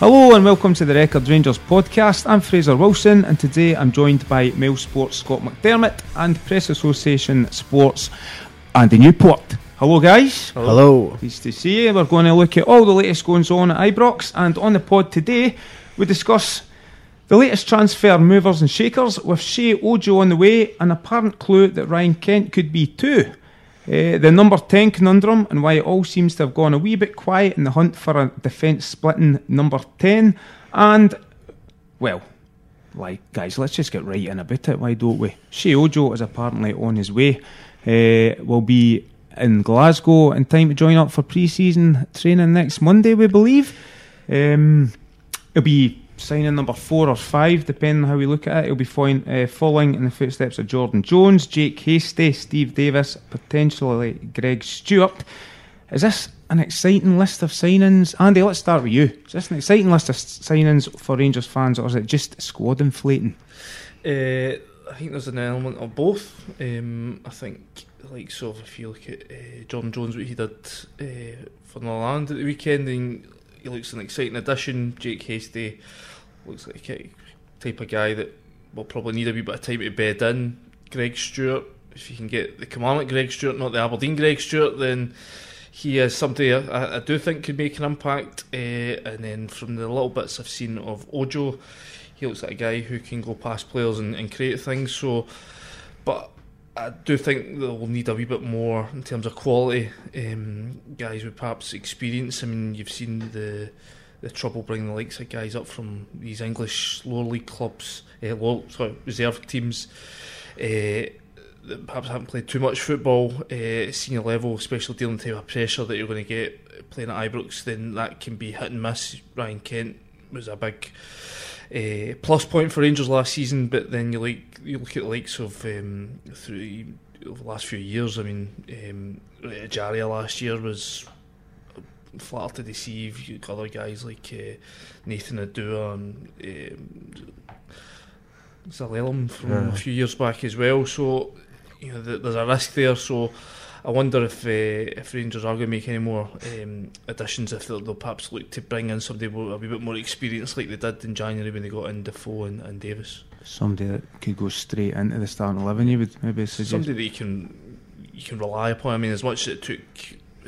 Hello and welcome to the Record Rangers podcast. I'm Fraser Wilson and today I'm joined by Mail Sports Scott McDermott and Press Association Sports Andy Newport. Hello guys. Hello. Pleased to see you. We're going to look at all the latest goings on at Ibrox and on the pod today we discuss the latest transfer movers and shakers with Sheyi Ojo on the way, an apparent clue that Ryan Kent could be too. Uh, the number 10 conundrum and why it all seems to have gone a wee bit quiet in the hunt for a defence splitting number 10. And, well, like, guys, let's just get right in about it, why don't we? Sheyi Ojo is apparently on his way. Uh, will be in Glasgow in time to join up for pre season training next Monday, we believe. Um, it'll be signing number four or five, depending on how we look at it. He'll be following, uh, following in the footsteps of Jordan Jones, Jake Hastie, Steve Davis, potentially Greg Stewart. Is this an exciting list of signings? Andy, let's start with you. Is this an exciting list of signings for Rangers fans, or is it just squad inflating? Uh, I think there's an element of both. Um, I think, like, so if you look at uh, Jordan Jones, what he did uh, for Norland at the weekend, and he looks an exciting addition. Jake Hastie looks like a type of guy that will probably need a wee bit of time to bed in. Greg Stewart, if you can get the commandment Greg Stewart, not the Aberdeen Greg Stewart, then he is somebody I, I do think could make an impact. Uh, and then from the little bits I've seen of Ojo, he looks like a guy who can go past players and, and create things. So, but I do think they'll need a wee bit more in terms of quality. Um, guys with perhaps experience. I mean, you've seen the the trouble bringing the likes of guys up from these English lower league clubs, uh, low, sorry, reserve teams. Uh, that perhaps haven't played too much football uh, senior level, especially dealing with the pressure that you're going to get playing at Ibrox, then that can be hit and miss. Ryan Kent was a big uh, plus point for Rangers last season, but then you like you look at the likes of um, through over the last few years. I mean, um, Ejaria last year was flatter to deceive. You got other guys like uh, Nathan Oduwa and um, from Yeah. a few years back as well. So you know th- there's a risk there. So I wonder if uh, if Rangers are going to make any more um, additions, if they'll, they'll perhaps look to bring in somebody with a wee bit more experience, like they did in January when they got in Defoe and, and Davis. Somebody that could go straight into the starting 11, you would maybe suggest. Somebody that you can you can rely upon. I mean, as much as it took,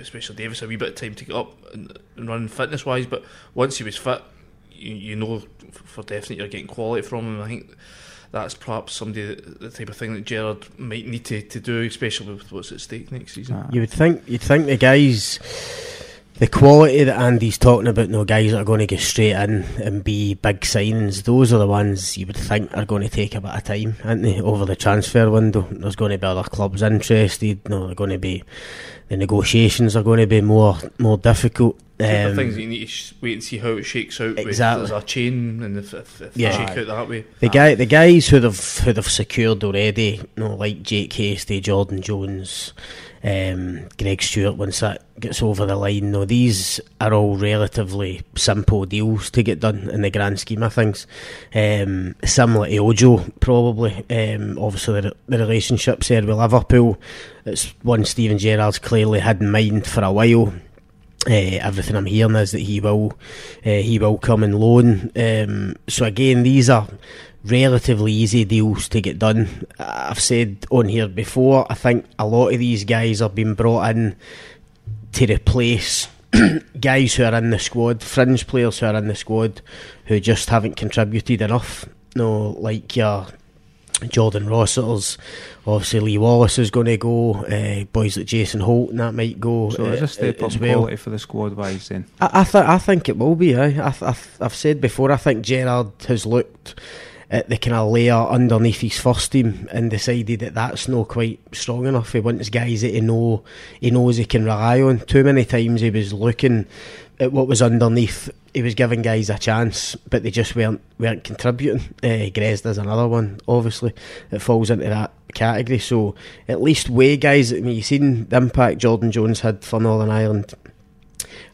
especially Davis, a wee bit of time to get up and, and run fitness wise, but once he was fit, you, you know for definite you're getting quality from him. I think that's perhaps somebody the type of thing that Gerrard might need to, to do, especially with what's at stake next season. You would think you'd think the guys, the quality that Andy's talking about, no guys that are going to get straight in and be big signings. Those are the ones you would think are going to take a bit of time, aren't they? Over the transfer window, there's going to be other clubs interested. No, they're going to be the negotiations are going to be more more difficult. Um, things that you need to wait and see how it shakes out. Exactly. With, there's a chain, and if, if, if Yeah. shake out that way, The guy, the guys who they've who they've secured already, you know, like Jake Hastie, Jordan Jones, um, Greg Stewart. Once that gets over the line, no, these are all relatively simple deals to get done in the grand scheme of things. Um, similar to Ojo, probably. Um, obviously, the, the relationships there with Liverpool. It's one Steven Gerrard's clearly had in mind for a while. Uh, everything I'm hearing is that he will uh, he will come and loan. Um, so again, these are relatively easy deals to get done. I've said on here before. I think a lot of these guys are being brought in to replace guys who are in the squad, fringe players who are in the squad, who just haven't contributed enough. No, like your Jordan Rossiter's obviously Lee Wallace is going to go. Uh, boys like Jason Holt and that might go. So is uh, a step up as well. quality for the squad wise then? I I, th- I think it will be. Aye. I th- I th- I've said before. I think Gerrard has looked at the kind of layer underneath his first team and decided that that's not quite strong enough. He wants guys that he know he knows he can rely on. Too many times he was looking at what was underneath. He was giving guys a chance, but they just weren't weren't contributing. Uh, Grezda's another one, obviously, that falls into that category. So at least way guys. I mean, you've seen the impact Jordan Jones had for Northern Ireland.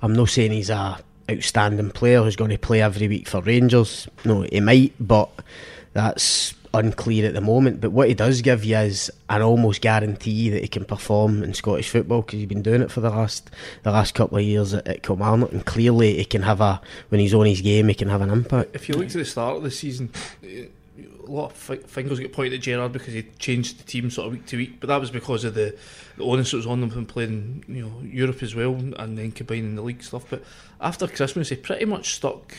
I'm not saying he's a outstanding player who's going to play every week for Rangers. No, he might, but that's unclear at the moment. But what he does give you is an almost guarantee that he can perform in Scottish football because he's been doing it for the last the last couple of years at, at Kilmarnock, and clearly he can have a when he's on his game, he can have an impact. If you look to the start of the season, a lot of fi- fingers get pointed at Gerrard because he changed the team sort of week to week, but that was because of the, the onus that was on them from playing you know Europe as well and then combining the league stuff. But after Christmas, he pretty much stuck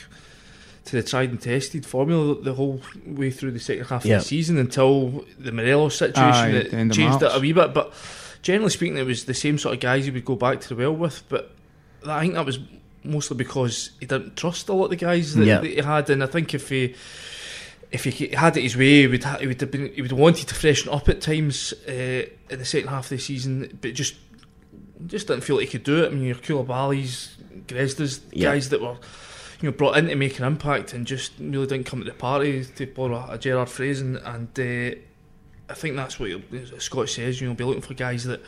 to the tried and tested formula the whole way through the second half Yeah. of the season until the Morelos situation Aye, that the end changed it a wee bit. But generally speaking, it was the same sort of guys he would go back to the well with. But I think that was mostly because he didn't trust a lot of the guys that, Yeah. that he had, and I think if he if he had it his way, he would ha- he would have been he would have wanted to freshen up at times uh, in the second half of the season, but just just didn't feel like he could do it. I mean, your Coulibaly's, Grezda's, Yeah. guys that were you know brought in to make an impact and just really didn't come to the party to borrow a Gerrard phrase, and, and uh, I think that's what Scott says. You know, be looking for guys that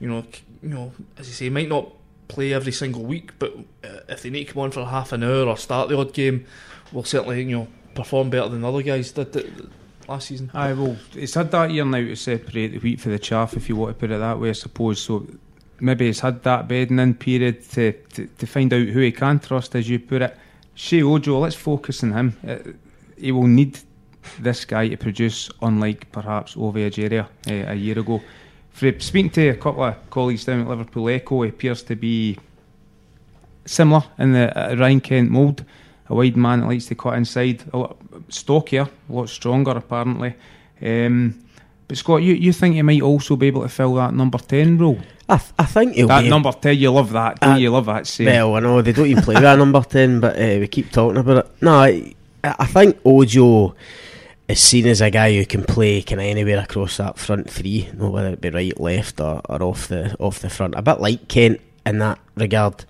you know you know as you say might not play every single week, but uh, if they need to come on for half an hour or start the odd game, we'll certainly you know perform better than other guys did last season. Aye, well, it's had that year now to separate the wheat for the chaff, if you want to put it that way, I suppose. So maybe it's had that bedding in period to, to, to find out who he can trust, as you put it. Sheyi Ojo, let's focus on him. Uh, he will need this guy to produce, unlike perhaps Ovie Ejaria uh, a year ago. For speaking to a couple of colleagues down at Liverpool Echo, he appears to be similar in the uh, Ryan Kent mould. A wide man that likes to cut inside, a lot stockier, a lot stronger apparently. Um, but Scott, you, you think he might also be able to fill that number ten role? I, th- I think he'll That be number ten, you love that, don't Uh, you? Love that saying. Well, I know they don't even play that number ten, but uh, we keep talking about it. No, I, I think Ojo is seen as a guy who can play kind of anywhere across that front three, you know, whether it be right, left, or, or off the off the front. A bit like Kent in that regard.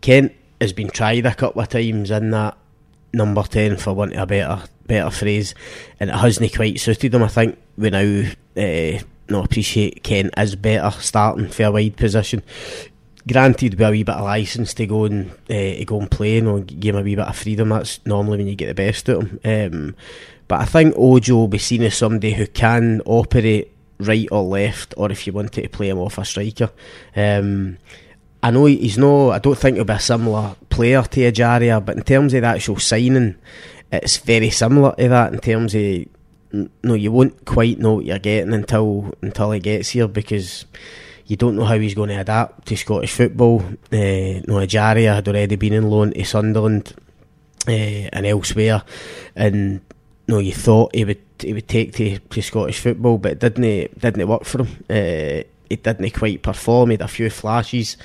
Kent has been tried a couple of times in that number ten, for want of a better better phrase, and it hasn't quite suited him. I think we now. Uh, appreciate Kent as better starting for a wide position granted with a wee bit of license to go and uh, to go and play and you know, give him a wee bit of freedom. That's normally when you get the best of him. Um, but I think Ojo will be seen as somebody who can operate right or left, or if you wanted to play him off a striker. Um, I know he's no. I don't think he'll be a similar player to Ejaria, but in terms of the actual signing, it's very similar to that. In terms of no, you won't quite know what you're getting until until he gets here because you don't know how he's going to adapt to Scottish football. Uh, no, Ejaria had already been in loan to Sunderland uh, and elsewhere, and no, you thought he would he would take to, to Scottish football, but it didn't it didn't work for him. Uh, he didn't quite perform. He had a few flashes,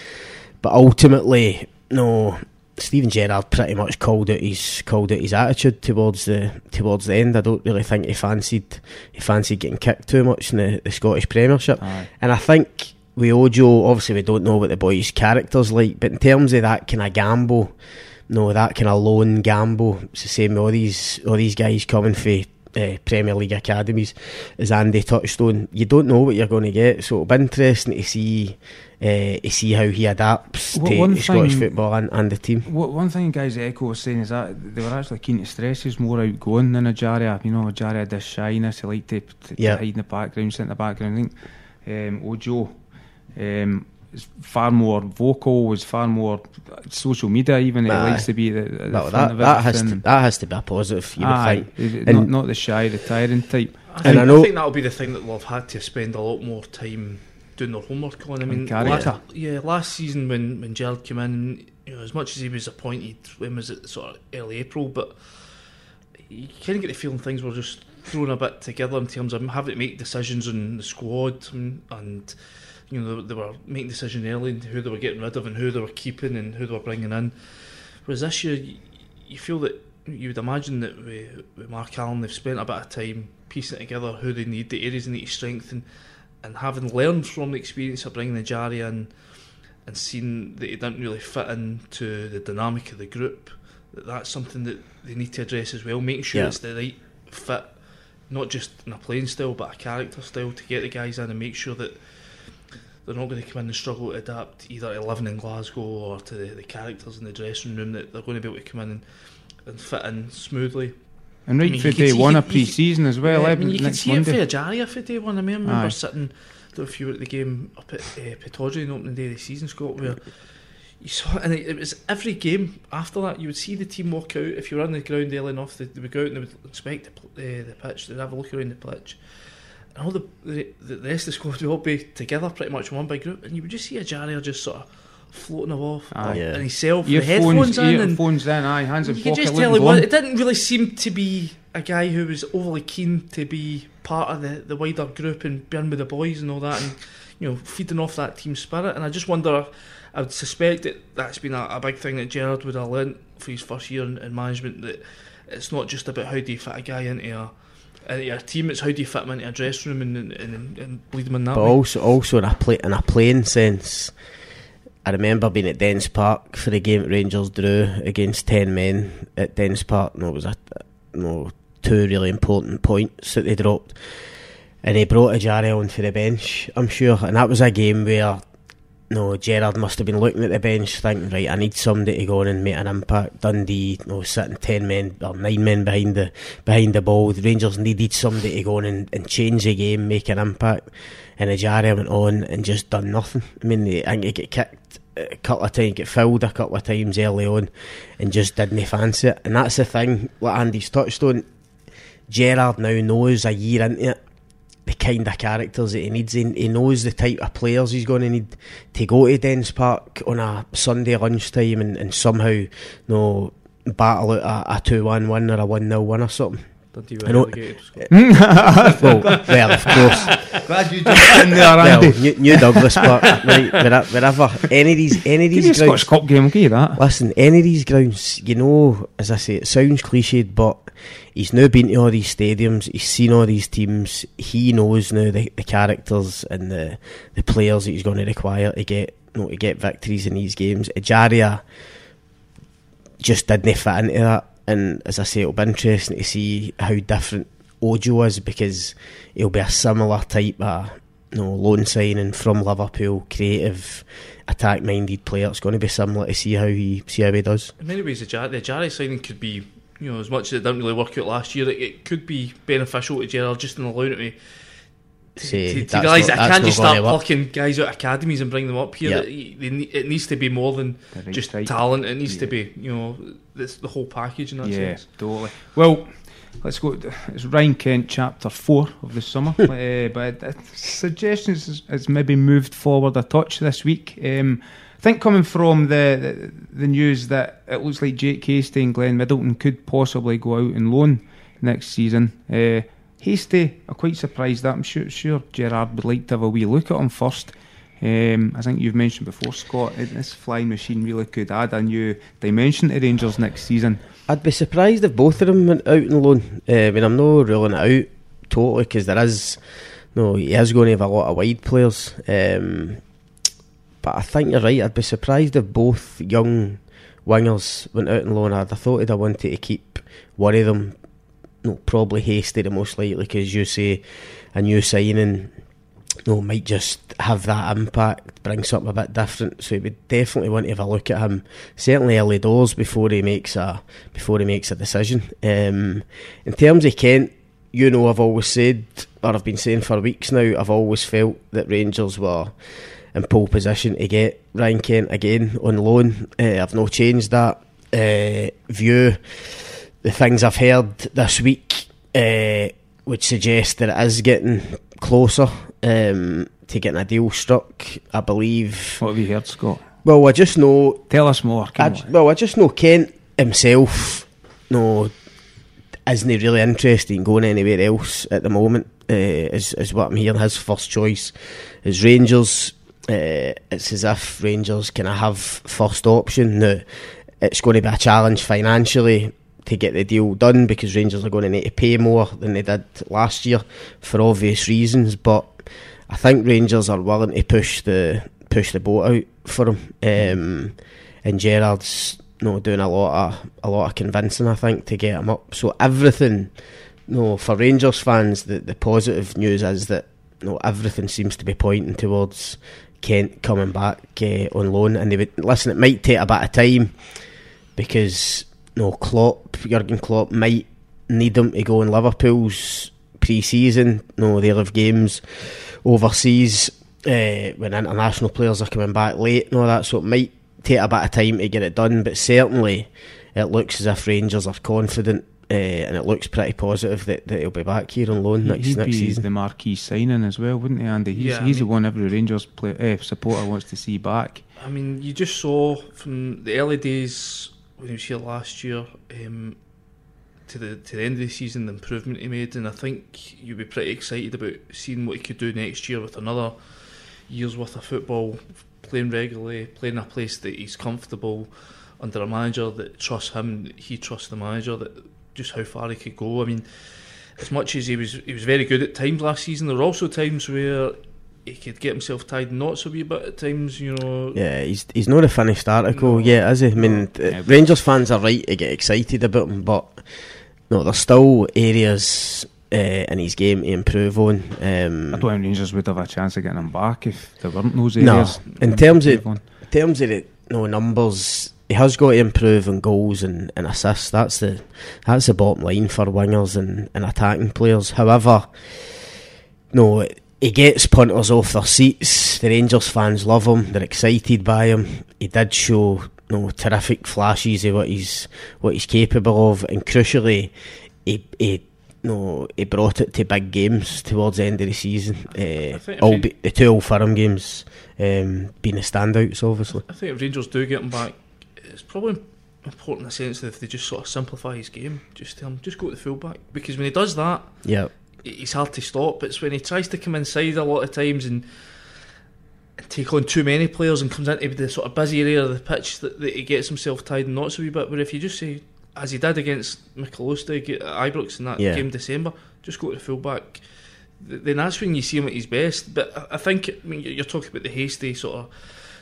but ultimately, no. Steven Gerrard pretty much called out his called out his attitude towards the towards the end. I don't really think he fancied he fancied getting kicked too much in the, the Scottish Premiership. Aye. And I think with Ojo, obviously we don't know what the boy's character's like, but in terms of that kind of gamble, no, that kind of lone gamble, it's the same with all these all these guys coming for uh, Premier League academies, as Andy touched on. You don't know what you're going to get, so it'll be interesting to see uh, to see how he adapts Well, to, to Scottish football and, and the team. What, one thing guys at Echo was saying is that they were actually keen to stress he's more outgoing than Ejaria. You know, Ejaria had this shyness, he liked to, to, to hide in the background, sit in the background. I think um, Ojo um, is far more vocal, was far more social media even. He Aye. likes to be the, the Well, front that, of that has to that has to be a positive. You would Aye, think. he's not, not the shy, retiring type. I And think, I I, know- think that'll be the thing that they'll have had to spend a lot more time doing their homework on. I mean, last, yeah, last season when when Gerrard came in, you know, as much as he was appointed, when was it sort of early April, but you kind of get the feeling things were just thrown a bit together in terms of having to make decisions on the squad and, and you know they, they were making decisions early and who they were getting rid of and who they were keeping and who they were bringing in. Whereas this year, you, feel that you would imagine that with, with Mark Allen, they've spent a bit of time piecing together who they need, the areas they need to strengthen, and having learned from the experience of bringing the Ejaria in and seeing that he didn't really fit into the dynamic of the group, that that's something that they need to address as well, making sure Yeah. it's the right fit, not just in a playing style but a character style to get the guys in and make sure that they're not going to come in and struggle to adapt either to living in Glasgow or to the, the characters in the dressing room, that they're going to be able to come in and, and fit in smoothly. And right I mean, for day one of could- you could- pre-season as well. Yeah, I eh, mean, you can see Monday. it for Ejaria for day one. I mean, I remember Aye. sitting, I don't know if you were at the game up at uh, Pittodrie on opening day of the season, Scott, where you saw, and it, it was every game after that, you would see the team walk out. If you were on the ground early enough, they, they would go out and they would inspect the, uh, the pitch, they'd have a look around the pitch. And all the, the, the rest of the squad would all be together pretty much in one big group, and you would just see Ejaria just sort of floating off Aye. Yeah. and himself, the Earphones, headphones in, and earphones in, aye, hands in you could pocket, just tell looking it, was, it didn't really seem to be a guy who was overly keen to be part of the, the wider group and being with the boys and all that and you know feeding off that team spirit and I just wonder I would suspect that that's been a, a big thing that Gerrard would have learnt for his first year in, in management that it's not just about how do you fit a guy into a Uh, into a team it's how do you fit them into a dressing room and, and, and, bleed him in that But way also, also in a play, in a playing sense, I remember being at Dens Park for the game Rangers drew against ten men at Dens Park. No, it was a no two really important points that they dropped, and they brought Ejaria on for the bench. I'm sure, and that was a game where. No, Gerrard must have been looking at the bench thinking, right, I need somebody to go on and make an impact. Dundee, no, sitting ten men or nine men behind the behind the ball. The Rangers needed somebody to go on and, and change the game, make an impact. And Ejaria went on and just done nothing. I mean, they, I think he get kicked a couple of times, get fouled a couple of times early on, and just didn't fancy it. And that's the thing, what Andy's touched on. Gerrard now knows a year into it the kind of characters that he needs. He, he knows the type of players he's going to need to go to Dens Park on a Sunday lunchtime and, and somehow you know, battle out a, a 2 1 win or a 1 0 win or something. Dundee I were know- relegated, well, well, of course. Glad you jumped in there, well, Andy. New, New Douglas Park, right, where- wherever. Any of these, any of Give these grounds. Scottish Cup game, I'll give you that. Listen, any of these grounds, you know, as I say, it sounds cliched, but he's now been to all these stadiums, he's seen all these teams, he knows now the, the characters and the, the players that he's going to require to get you know, to get victories in these games. Ejaria just didn't fit into that, and as I say, it'll be interesting to see how different Ojo is because he'll be a similar type of you know, loan signing from Liverpool, creative, attack minded player. It's going to be similar to see how he see how he does. In many ways, the, Jar- the Ejaria signing could be, you know, as much as it didn't really work out last year, it, it could be beneficial to Gerrard just in allowing it to, See, to, to realise not- that I can't not just start work. plucking guys out of academies and bring them up here. Yeah. It, it needs to be more than right just type. talent. It needs to be, you know, this, the whole package in that Yeah, sense. totally. Well, let's go. It's Ryan Kent, chapter four of the summer. uh, but uh, suggestions has, has maybe moved forward a touch this week. Um, I think coming from the, the the news that it looks like Jake Hastie and Glenn Middleton could possibly go out and loan next season. Uh, Hastie, I'm quite surprised that. I'm sure, sure Gerrard would like to have a wee look at him first. Um, I think you've mentioned before, Scott, this flying machine really could add a new dimension to Rangers next season. I'd be surprised if both of them went out on loan. Uh, I mean, I'm not ruling it out totally because there is, no, he is going to have a lot of wide players. Um, but I think you're right. I'd be surprised if both young wingers went out on loan. I'd have thought I'd have wanted to keep one of them. No, probably Hastie the most likely because you say a new signing. No, might just have that impact, bring something a bit different. So we definitely want to have a look at him, certainly early doors before he makes a before he makes a decision. Um, in terms of Kent, you know, I've always said, or I've been saying for weeks now, I've always felt that Rangers were in pole position to get Ryan Kent again on loan. Uh, I've not changed that uh, view. The things I've heard this week uh, would suggest that it is getting closer um, to getting a deal struck. I believe. What have you heard, Scott? Well, I just know Tell us more. I, Come j- on. well, I just know Kent himself. No, isn't he really interested in going anywhere else at the moment. Uh, is is what I'm hearing. His first choice is Rangers. Uh, it's as if Rangers can have first option. Now, it's going to be a challenge financially to get the deal done because Rangers are going to need to pay more than they did last year for obvious reasons. But I think Rangers are willing to push the push the boat out for him. Um, and Gerrard's you know, doing a lot of a lot of convincing, I think, to get him up. So everything, you know, for Rangers fans, the the positive news is that you know, everything seems to be pointing towards Kent coming back uh, on loan. And they would listen. It might take a bit of time because you know, Klopp, Jurgen Klopp might need them to go in Liverpool's pre-season. You know, they'll have games overseas uh, when international players are coming back late and all that. So it might take a bit of time to get it done, but certainly it looks as if Rangers are confident. Uh, and it looks pretty positive that, that he'll be back here on loan next, He'd next be season. the marquee signing as well, wouldn't he, Andy? He's, Yeah, I he's the one every Rangers play, uh, supporter wants to see back. I mean, you just saw from the early days when he was here last year um, to the to the end of the season the improvement he made, and I think you'd be pretty excited about seeing what he could do next year with another year's worth of football, playing regularly, playing in a place that he's comfortable under a manager that trusts him, he trusts the manager that just how far he could go. I mean, as much as he was he was very good at times last season, there were also times where he could get himself tied in knots a wee bit at times, you know. Yeah, he's he's not a finished article No. yet, is he? I mean, uh, Yeah. Rangers fans are right to get excited about him, but no, there's still areas uh, in his game to improve on. Um, I don't think Rangers would have a chance of getting him back if there weren't those areas. No. In terms of- improve on. in terms of the no numbers, he has got to improve on goals and, and assists. That's the that's the bottom line for wingers and, and attacking players. However, no, he gets punters off their seats. The Rangers fans love him. They're excited by him. He did show no terrific flashes of what he's what he's capable of, and crucially, he he. No, he brought it to big games towards the end of the season. Uh, all be, the two Old Firm games um, being the standouts, obviously. I think if Rangers do get him back, it's probably important in the sense that if they just sort of simplify his game, just tell him just go to the fullback because when he does that, Yeah, he's hard to stop. It's when he tries to come inside a lot of times and, take on too many players and comes into the sort of busy area of the pitch that, that he gets himself tied in knots a wee bit. But if you just say, as he did against Mikael Lustig at Ibrox in that Yeah. game December, just go to the fullback. Then that's when you see him at his best. But I- think I mean, you're talking about the Hastie sort of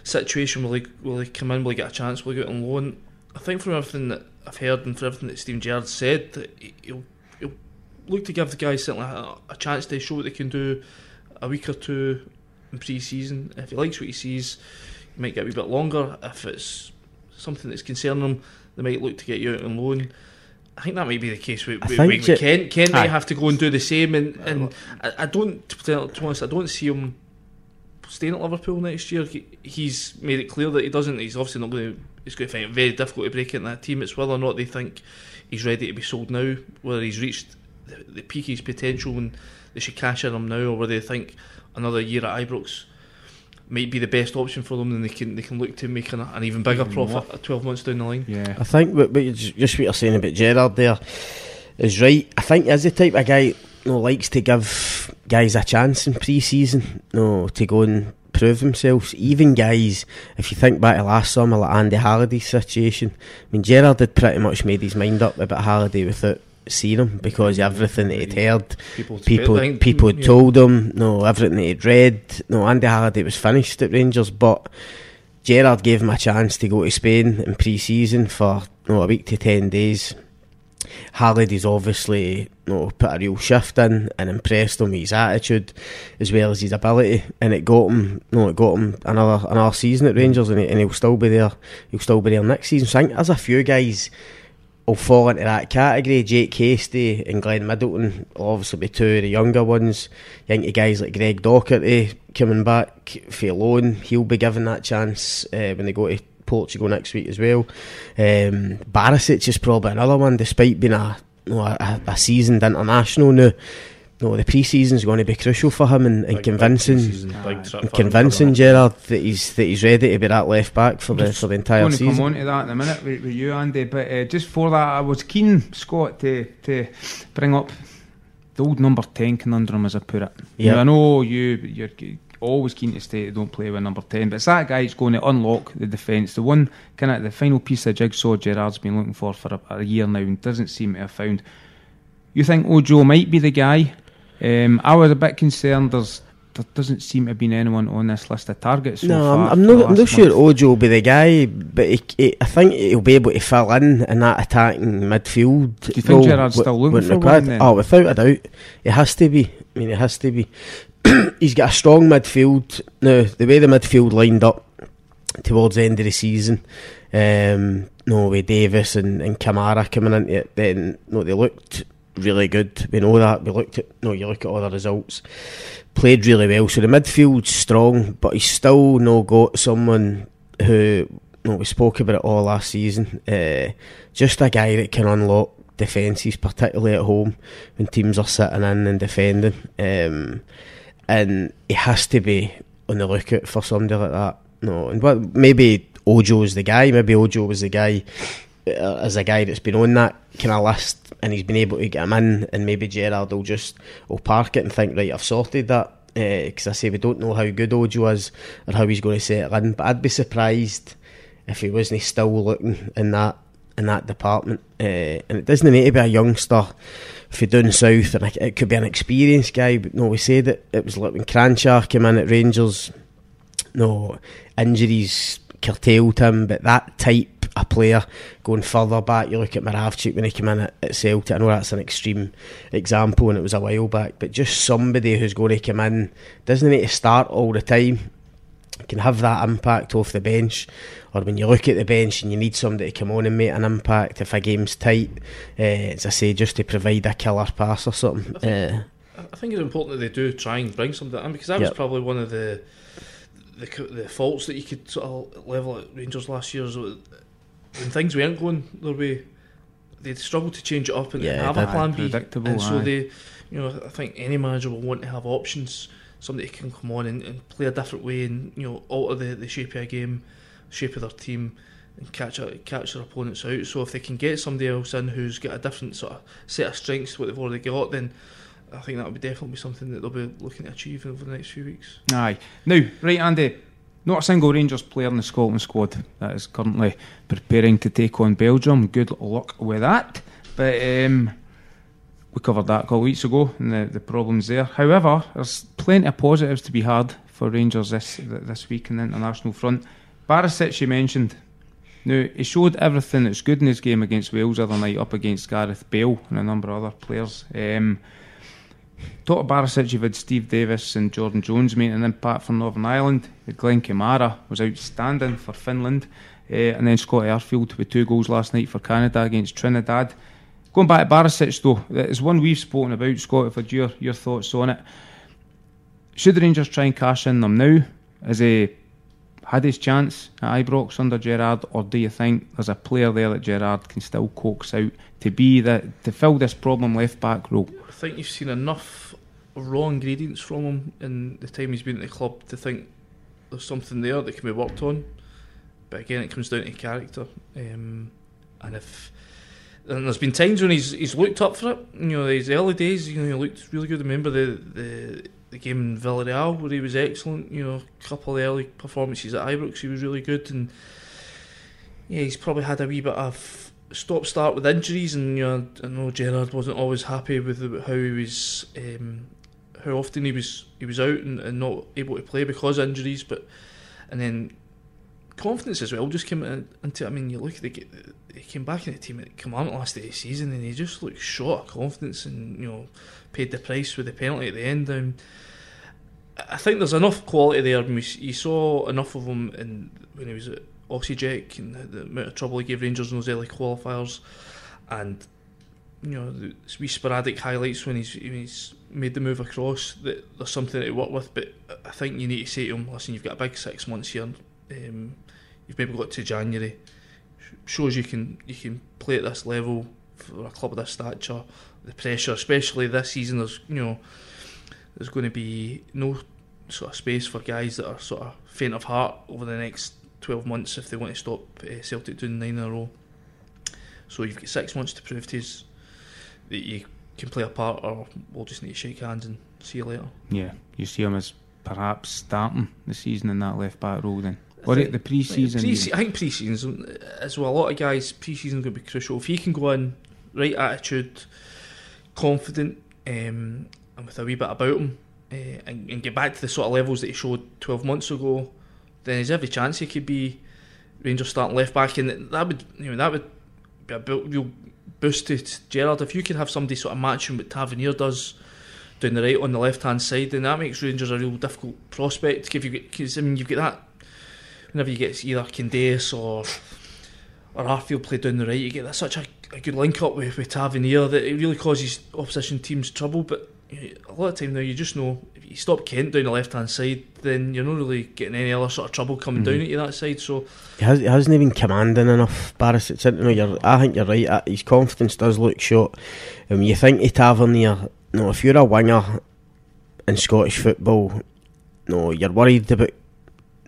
situation. Will he will he come in? Will he get a chance? Will he go out on loan? I think from everything that I've heard and from everything that Steven Gerrard said, that he- he'll he'll look to give the guys certainly a, a chance to show what they can do a week or two in pre-season. If he likes what he sees, he might get a wee bit longer. If it's something that's concerning him, they might look to get you out on loan. I think that might be the case with, with, with Ge- Kent. Kent Aye. might have to go and do the same, and, and I, I don't, to be honest, I don't see him staying at Liverpool next year. He, he's made it clear that he doesn't. He's obviously not going to. He's going to find it very difficult to break into that team. It's whether or not they think he's ready to be sold now, whether he's reached the, the peak his potential and they should cash in him now, or whether they think another year at Ibrox might be the best option for them, and they can they can look to making an, an even bigger profit more. twelve months down the line. Yeah. I think what, what you, just what you're saying about Gerrard there is right. I think he's the type of guy you know, likes to give guys a chance in pre-season, you know, to go and prove themselves. Even guys, if you think back to last summer, like Andy Halliday's situation, I mean, Gerrard had pretty much made his mind up about Halliday without seeing him because everything that he'd heard. People people think- people had yeah. told him no everything that he'd read no Andy Halliday was finished at Rangers but Gerrard gave him a chance to go to Spain in pre-season for no a week to 10 days Halliday's obviously no put a real shift in and impressed him with his attitude as well as his ability and it got him no it got him another another season at Rangers and, he, and he'll still be there he'll still be there next season so I think there's a few guys will fall into that category. Jake Hastie and Glenn Middleton will obviously be two of the younger ones. You think of guys like Greg Docherty coming back for loan, he'll be given that chance uh, when they go to Portugal next week as well. Um, Barisic is probably another one, despite being a, you know, a, a seasoned international now. No, the pre-season's going to be crucial for him and, and Big- big convincing. pre-season, big and convincing. Gerrard that he's that he's ready to be that left back for the for the entire going to come on to that in a minute with, with you, Andy. But uh, just for that, I was keen, Scott, to to bring up the old number ten conundrum, as I put it. Yeah. Now, I know you you're always keen to stay. Don't play with number ten, but it's that guy who's going to unlock the defence. The one kind of the final piece of jigsaw Gerrard's been looking for for a, a year now and doesn't seem to have found. You think Ojo might be the guy? Um, I was a bit concerned. There's there doesn't seem to have been anyone on this list of targets. So no, far I'm, I'm not. I'm not sure month. Ojo will be the guy, but he, he, I think he'll be able to fill in in that attacking midfield. Do you think wh- still looking for one then? Oh, without a doubt, it has to be. I mean, it has to be. He's got a strong midfield now. The way the midfield lined up towards the end of the season, um, no, with Davis and, and Kamara coming into it, then no, they looked really good. We know that. We looked at no, you look at all the results. Played really well. So the midfield's strong, but he's still no got someone who no, we spoke about it all last season. Uh, just a guy that can unlock defences, particularly at home when teams are sitting in and defending. Um, and he has to be on the lookout for somebody like that. No, and what maybe Ojo's the guy. Maybe Ojo was the guy as a guy that's been on that kind of list, and he's been able to get him in. And maybe Gerrard will just will park it and think, right, I've sorted that. Because I say we don't know how good Ojo is or how he's going to settle in, but I'd be surprised if he wasn't still looking in that in that department. Uh, and it doesn't need to be a youngster if you're down south, and it- it could be an experienced guy. But no, we said it. It was like when Cranshaw came in at Rangers. No injuries curtailed him, but that type of player going further back, you look at Moravcik when he came in at, at Celtic. I know that's an extreme example, and it was a while back, but just somebody who's going to come in doesn't need to start all the time can have that impact off the bench, or when you look at the bench and you need somebody to come on and make an impact if a game's tight, uh, as I say, just to provide a killer pass or something. Uh, I think it's important that they do try and bring something in because that was probably one of the the, the faults that you could sort of level at Rangers last year. is when things weren't going their way, they'd struggle to change it up and Yeah, have a plan B. And so aye. they, you know, I think any manager will want to have options. Somebody can come on and, and play a different way and you know alter the, the shape of a game, shape of their team, and catch a, catch their opponents out. So if they can get somebody else in who's got a different sort of set of strengths to what they've already got, then I think that would be definitely something that they'll be looking to achieve over the next few weeks. Aye. Now, right, Andy. Not a single Rangers player in the Scotland squad that is currently preparing to take on Belgium. Good luck with that. But um, we covered that a couple of weeks ago and the, the problems there. However, there's plenty of positives to be had for Rangers this this week in the international front. Barisic, you mentioned. Now, he showed everything that's good in his game against Wales the other night up against Gareth Bale and a number of other players. Um, Of Barisic, you've had Steve Davis and Jordan Jones making an impact for Northern Ireland. Glenn Kamara was outstanding for Finland. Uh, and then Scott Arfield with two goals last night for Canada against Trinidad. Going back to Barisic though, it's one we've spoken about, Scott, if I'd your, your thoughts on it. Should the Rangers try and cash in them now? Has he had his chance at Ibrox under Gerrard, or do you think there's a player there that Gerrard can still coax out to be the to fill this problem left back role? I think you've seen enough raw ingredients from him in the time he's been at the club to think there's something there that can be worked on. But again, it comes down to character. Um, and if and there's been times when he's he's looked up for it. You know, his early days, you know, he looked really good. I remember the the, the game in Villarreal where he was excellent. You know, a couple of early performances at Ibrox, he was really good. And yeah, he's probably had a wee bit of stop start with injuries, and you know, I know Gerrard wasn't always happy with how he was, um, how often he was he was out and, and not able to play because of injuries. But and then confidence as well just came in- into. I mean, you look at the he came back in the team at Command last day of the season, and he just looked short of confidence, and you know, paid the price with the penalty at the end. Um, I think there's enough quality there. and You saw enough of him in, when he was at Osijek and the, the amount of trouble he gave Rangers in those early qualifiers, and you know the wee sporadic highlights when he's when he's made the move across. That there's something to work with, but I think you need to say to him, "Listen, you've got a big six months here. Um, you've maybe got to January. Shows you can you can play at this level for a club of this stature. the pressure, especially this season. There's you know there's going to be no sort of space for guys that are sort of faint of heart over the next 12 months if they want to stop uh, Celtic doing nine in a row. So you've got six months to prove to us that you can play a part, or we'll just need to shake hands and see you later. Yeah, you see him as perhaps starting the season in that left back role then. Or at the pre-season. Pre- I think pre-season as well. A lot of guys, pre-season going to be crucial. If he can go in, right attitude, confident, um, and with a wee bit about him, uh, and, and, get back to the sort of levels that he showed 12 months ago, then there's every chance he could be Rangers starting left back, and that would you know that would be a real boost to Gerrard if you could have somebody sort of matching what Tavernier does down the right on the left hand side, then that makes Rangers a real difficult prospect. If you because I mean you've got that whenever you get either Candeias or or Arfield play down the right, you get that such a, a good link up with, with Tavernier that it really causes opposition teams trouble. But a lot of time now, you just know you stop Kent down the left hand side, then you're not really getting any other sort of trouble coming mm-hmm. down at you that side. So he, has, he hasn't even commanding enough. Barisic, you know, you're, I think you're right. Uh, his confidence does look short. And when you think of Tavernier, know, if you're a winger in Scottish football, no, you're worried about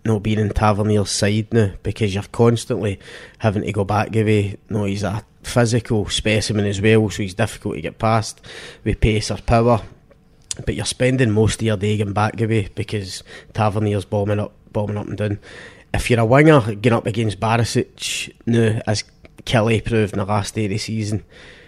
know, being in Tavernier's side now because you're constantly having to go back away. You know, he's a physical specimen as well, so he's difficult to get past with pace or power. But you're spending most of your day going back away because Tavernier's bombing up, bombing up and down. If you're a winger getting up against Barisic now, as Kelly proved in the last day of the season,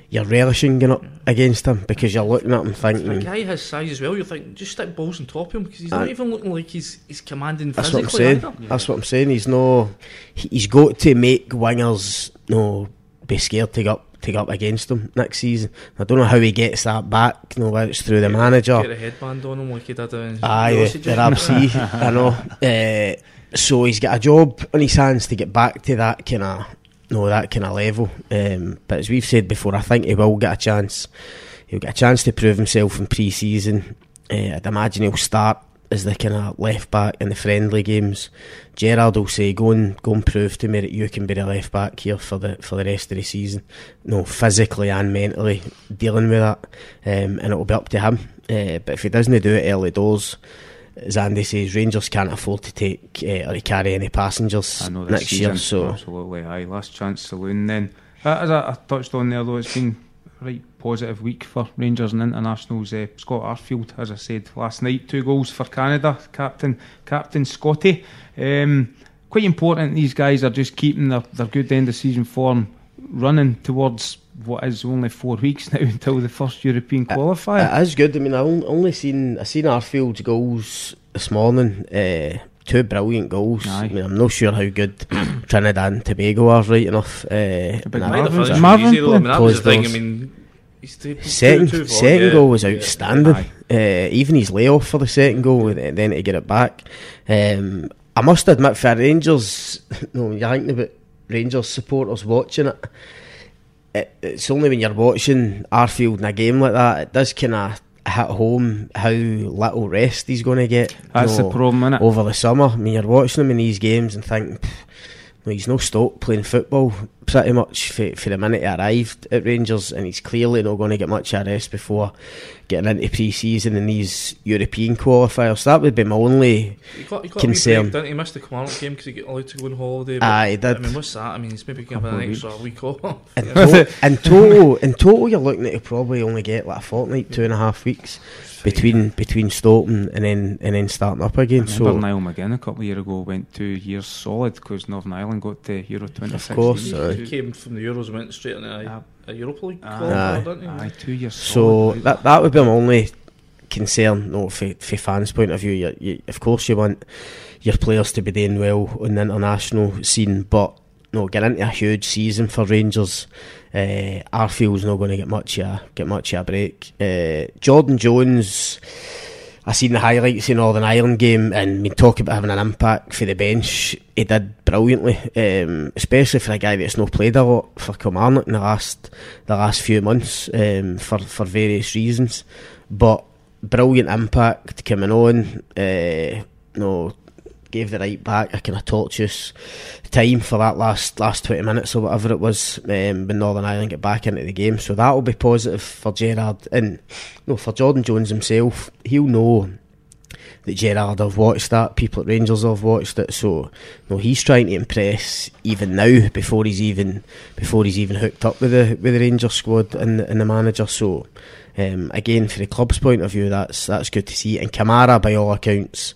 you're relishing going up against him because you're looking at him thinking. A guy his size as well, you're thinking just stick balls on top of him because he's not even looking like he's he's commanding. That's what I'm saying. That's what I'm saying. He's no. He's got to make wingers no be scared to go up to go up against him next season. I don't know how he gets that back. You know, whether it's through the manager. Get a headband on him like he did. In Aye, the, the Rab C. I know. Uh, so he's got a job on his hands to get back to that kind of no that kind of level. Um, but as we've said before, I think he will get a chance. He'll get a chance to prove himself in pre-season. Uh, I'd imagine he'll start as the kind of left back in the friendly games. Gerrard will say, "Go and go and prove to me that you can be the left back here for the for the rest of the season." No, physically and mentally dealing with that, um, and it'll be up to him. Uh, but if he doesn't do it early doors, as Andy says, Rangers can't afford to take uh, or carry any passengers next season, year. So absolutely, aye. Last chance saloon. Then, uh, as I, I, touched on there, though, it's been right positive week for Rangers and internationals. Uh, Scott Arfield, as I said last night, two goals for Canada. Captain, Captain Scotty. Um, quite important. These guys are just keeping their, their good end of season form running towards what is only four weeks now until the first European qualifier. It is good. I mean, I only seen I seen Arfield's goals this morning. Uh, two brilliant goals. Aye. I mean, I'm not sure how good Trinidad and Tobago are, right enough. Uh, but Marvin, Marvin, easy, though. I mean, that was the thing. I mean, second, two, two second yeah. goal was outstanding. Yeah. Uh, even his layoff for the second goal, and then to get it back. Um, I must admit, for Rangers, no, you're thinking about Rangers supporters watching it it, it's only when you're watching Arfield in a game like that, it does kind of hit home how little rest he's going to get. That's know, the problem, Over the summer, I mean, you're watching him in these games and thinking, well, he's no stop playing football pretty much for, for the minute he arrived at Rangers, and he's clearly not going to get much of a rest before getting into pre-season in these European qualifiers. That would be my only he got, he got concern. Break, he? missed the Kilmarnock game because he got allowed to go on holiday. Ah, he did. I mean, what's that? I mean, he's maybe given an extra week off. In, to- in total, in total, you're looking at he'll probably only get like a fortnight, two and a half weeks between between Stockton and then and then starting up again. so Niall McGinn a couple of years ago went two years solid because Northern Ireland got the Euro 2016. Of course, he came from the Euros and went straight into a, a Europa League aye, didn't he? Aye, two years. So that that would be my only concern. No, for for fans' point of view, you, you, of course you want your players to be doing well on the international scene, but no, get into a huge season for Rangers. Uh, Arfield's not going to get much of get much of a break. Uh, Jordan Jones, I seen the highlights in Northern Ireland game, and we talk about having an impact for the bench. He did brilliantly, um, especially for a guy that's not played a lot for Kilmarnock in the last the last few months um, for for various reasons. But brilliant impact coming on. Uh, no gave the right back a kind of tortuous time for that last last 20 minutes or whatever it was um, when Northern Ireland get back into the game. So that will be positive for Gerrard and no for Jordan Jones himself. He'll know that Gerrard have watched that, people at Rangers have watched it. So no, he's trying to impress even now before he's even before he's even hooked up with the with the Rangers squad and, and the manager. So um, again, for the club's point of view, that's that's good to see. And Kamara, by all accounts,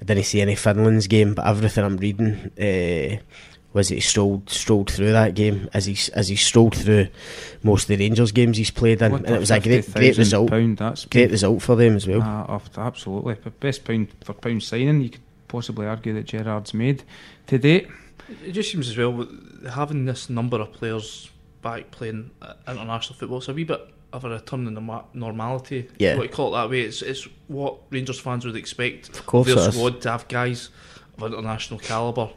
I didn't see any Finland's game, but everything I'm reading. Uh, was that he strolled strolled through that game as he as he strolled through most of the Rangers games he's played in, What and it was a great great result. Pound, that's Great result for them as well. Ah, absolutely. Best pound for pound signing, you could possibly argue that Gerrard's made to date. It just seems as well having this number of players back playing uh, international football. It's a wee bit of a return in norma- normality. Yeah. what you call it that way. It's it's what Rangers fans would expect Of course, their squad to have guys of international calibre.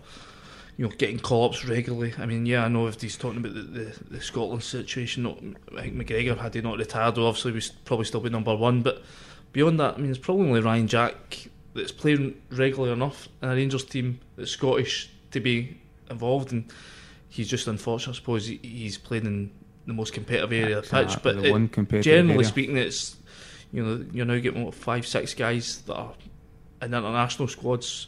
You know, getting call ups regularly. I mean, yeah, I know if he's talking about the, the, the Scotland situation. Not, I think McGregor had he not retired, well, obviously, would probably still be number one. But beyond that, I mean, it's probably only Ryan Jack that's playing regularly enough in a Rangers team that's Scottish to be involved. And he's just unfortunate, I suppose, he's playing in the most competitive area of the pitch. But the it- generally area. speaking, it's you know you're now getting what, five, six guys that are in international squads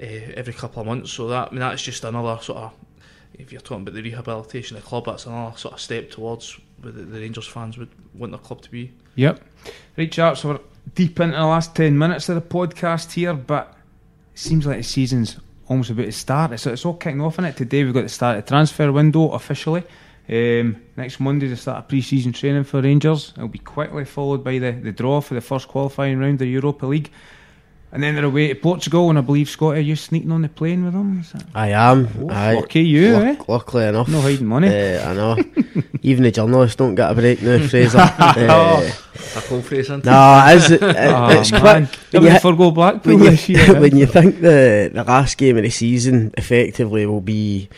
uh, every couple of months. So that I mean that's just another sort of if you're talking about the rehabilitation of the club, that's another sort of step towards where the, the Rangers fans would want their club to be. Yep. Right, chaps, we're deep into the last 10 minutes of the podcast here, but it seems like the season's almost about to start. It's, it's all kicking off in it. Today we've got to start the transfer window officially. Um, next Monday, the start of pre season training for Rangers. It'll be quickly followed by the, the draw for the first qualifying round of the Europa League. And then they're away to Portugal, and I believe, Scotty, are you sneaking on the plane with them? Is that- I am. Oh, aye. lucky you, Luck- eh? Luckily enough. No hiding money. Uh, I know. Even the journalists don't get a break now, Fraser. uh, A cold face into no, it is, it, it, Oh, it's man. quick. When you, forgo Blackpool when, this year. when you think the, the last game of the season effectively will be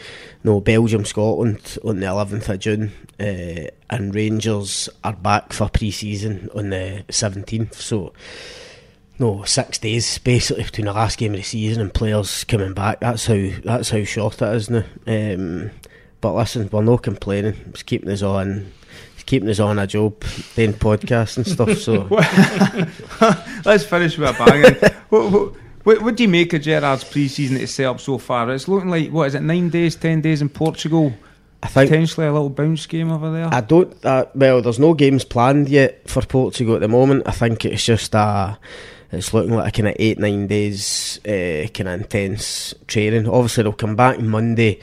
no Belgium Scotland on the 11th of June, uh, and Rangers are back for pre season on the 17th. So, no, six days basically between the last game of the season and players coming back. That's how that's how short it is now. Um, but listen, we're not complaining. It's keeping us on. Keeping us on a job, doing podcasts and stuff. So Let's finish with a bang. What, what do you make of Gerrard's pre-season set up so far? It's looking like what is it? Nine days, ten days in Portugal. I think Potentially a little bounce game over there. I don't. Uh, well, there's no games planned yet for Portugal at the moment. I think it's just uh It's looking like a kind of eight nine days, uh, kind of intense training. Obviously, they'll come back Monday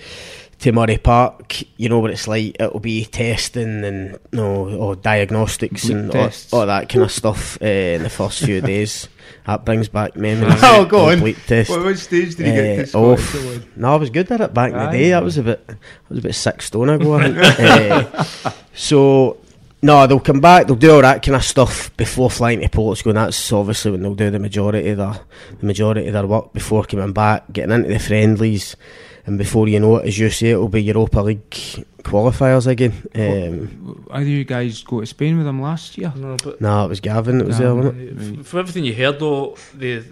to Murray Park. You know what it's like. It'll be testing and you know, or diagnostics and all, all that kind of stuff uh, in the first few days. That brings back memories. Oh, go on. Test. What, what stage did you Eh, get to oh, Scottish No, I was good at it back in the day. That was a bit, that was about six stone ago. I. Eh, so no, they'll come back. They'll do all that kind of stuff before flying to Portugal. And that's obviously when they'll do the majority of their, the majority of their work before coming back, getting into the friendlies, and before you know it, as you say, it'll be Europa League qualifiers again. Um, Either you guys go to Spain with them last year? No, but no, it was Gavin that was there, wasn't it? F- From everything you heard, though, they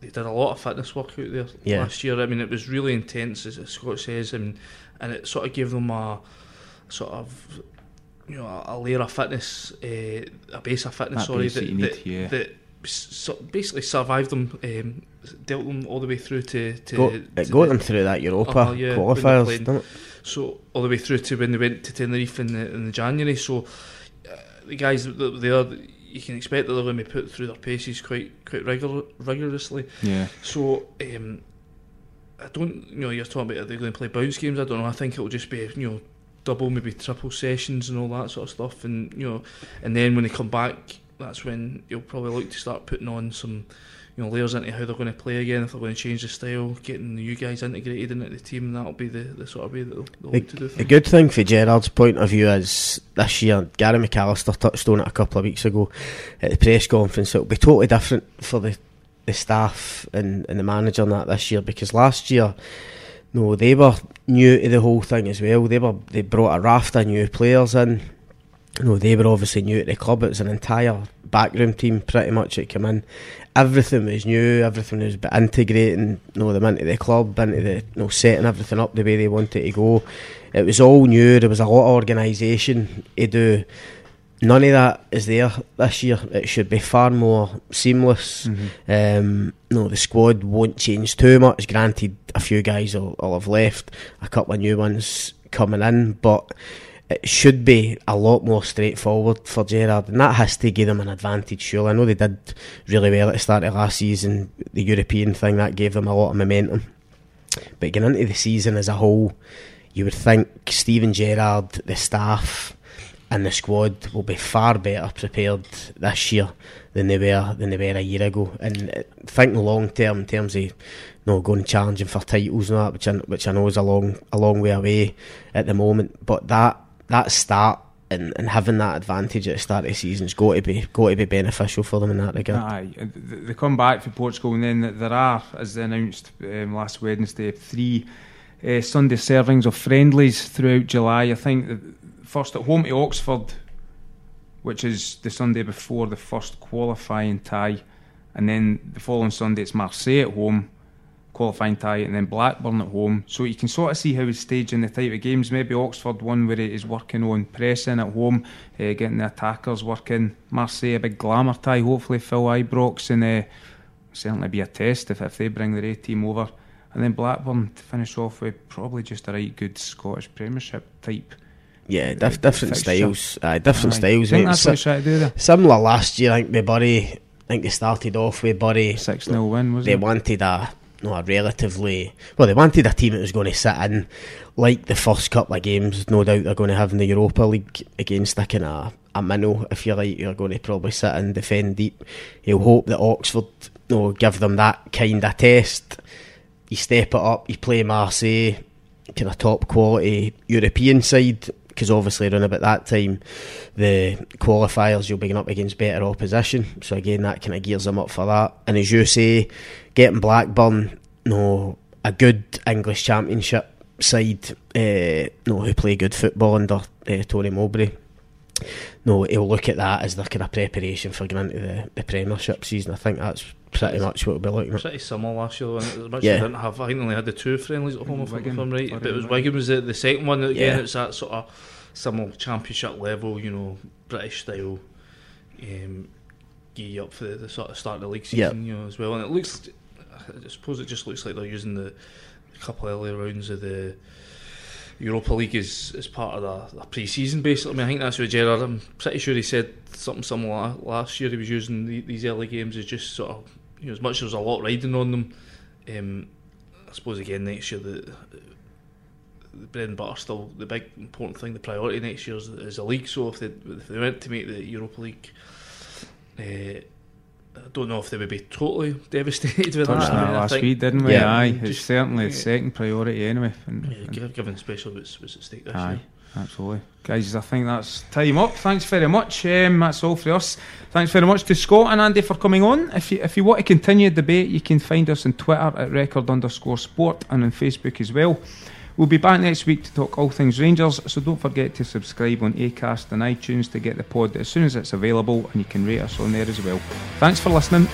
they did a lot of fitness work out there Yeah. last year. I mean, it was really intense, as Scott says, and and it sort of gave them a sort of you know a, a layer of fitness, uh, a base of fitness. That sorry, base that that you need, that, yeah. that s- basically survived them, um, dealt them all the way through to to, Got, to it the- got them through that Europa Uh-huh, yeah, qualifiers, played. didn't it? so all the way through to when they went to Tenerife in the in the January. So uh, the guys that were there, you can expect that they're going to be put through their paces quite quite regular, rigorously. Yeah. So um, I don't, you know, you're talking about are they going to play bounce games? I don't know. I think it'll just be you know double, maybe triple sessions and all that sort of stuff. And you know, and then when they come back, that's when you'll probably look to start putting on some. You know, layers into how they're going to play again. If they're going to change the style, getting the you guys integrated into the team, that'll be the, the sort of way that they'll, they'll look to do The things. good thing for Gerrard's point of view is this year, Gary McAllister touched on it a couple of weeks ago at the press conference. It'll be totally different for the, the staff and, and the manager and that this year because last year, no, they were new to the whole thing as well. They were they brought a raft of new players in. You know, they were obviously new at the club. It was an entire backroom team pretty much that came in. Everything was new, everything was integrating you know, them into the club, into the you know, setting everything up the way they wanted to go. It was all new, there was a lot of organisation to do. None of that is there this year. It should be far more seamless. Mm-hmm. Um, no, the squad won't change too much. Granted, a few guys will, will have left, a couple of new ones coming in, but it should be a lot more straightforward for Gerrard, and that has to give them an advantage. Sure, I know they did really well at the start of last season. The European thing that gave them a lot of momentum, but getting into the season as a whole, you would think Steven Gerrard, the staff, and the squad will be far better prepared this year than they were than they were a year ago. And uh, thinking long term in terms of know, going challenging for titles and that, which I, which I know is a long a long way away at the moment, but that that start and, and having that advantage at the start of the season's got to be got to be beneficial for them in that regard. Aye, they come back for Portugal, and then there are, as they announced um, last Wednesday, three uh, Sunday servings of friendlies throughout July. I think first at home to Oxford, which is the Sunday before the first qualifying tie, and then the following Sunday it's Marseille at home qualifying tie, and then Blackburn at home. So you can sort of see how he's staging the type of games. Maybe Oxford one where he's working on pressing at home, uh, getting the attackers working. Marseille a big glamour tie. Hopefully fill Ibrox and uh, certainly be a test if, if they bring their A team over. And then Blackburn to finish off with probably just a right good Scottish Premiership type. Yeah, dif- different fixture. styles. Uh, different Aye. styles. I think that's what he's trying to do there. Similar last year, I think with Bury. I think they started off with Bury. 6 0 win, was they it? They wanted a no, a relatively well. They wanted a team that was going to sit in, like the first couple of games. No doubt they're going to have in the Europa League against a kind of a minnow, if you like. You're going to probably sit and defend deep. He'll hope that Oxford, you know, give them that kind of test. You step it up. You play Marseille, kind of top quality European side because obviously around about that time the qualifiers you'll be up against better opposition. So again that kind of gears them up for that. And as you say getting Blackburn no a good English championship side uh, no who play good football under uh, Tony Mowbray no he'll look at that as their kind of preparation for going into the, the Premiership season. I think that's pretty much what we'll be looking at. Pretty similar last year. As much yeah. as didn't have, I think only had the two friendlies at home, if, Wigan, if I'm right. Wigan, but it was Wigan was the, the second one. Again, yeah. it's that sort of similar championship level, you know, British style. Um, gear up for the, the, sort of start of the league season, you know, as well. And it looks, I suppose, it just looks like they're using the, the couple of early rounds of the. Europa League is, as part of the, the pre-season basically. I mean, I think that's what Gerrard. I'm pretty sure he said something similar last year. He was using the, these early games as just sort of you know, as much as there's a lot riding on them, um, I suppose again next year the, the bread and butter still the big important thing. The priority next year is, is a league. So if they if they went to make the Europa League. Uh, I don't know if they would be totally devastated with Touched that. that last week, didn't we? Yeah, Aye, it's certainly yeah. second priority anyway. And, yeah, given especially what's, what's at stake this Aye. year. Absolutely. Guys, I think that's time up. Thanks very much. Um, that's all for us. Thanks very much to Scott and Andy for coming on. If you, if you want to continue the debate, you can find us on Twitter at record underscore sport and on Facebook as well. We'll be back next week to talk all things Rangers, so don't forget to subscribe on Acast and iTunes to get the pod as soon as it's available, and you can rate us on there as well. Thanks for listening.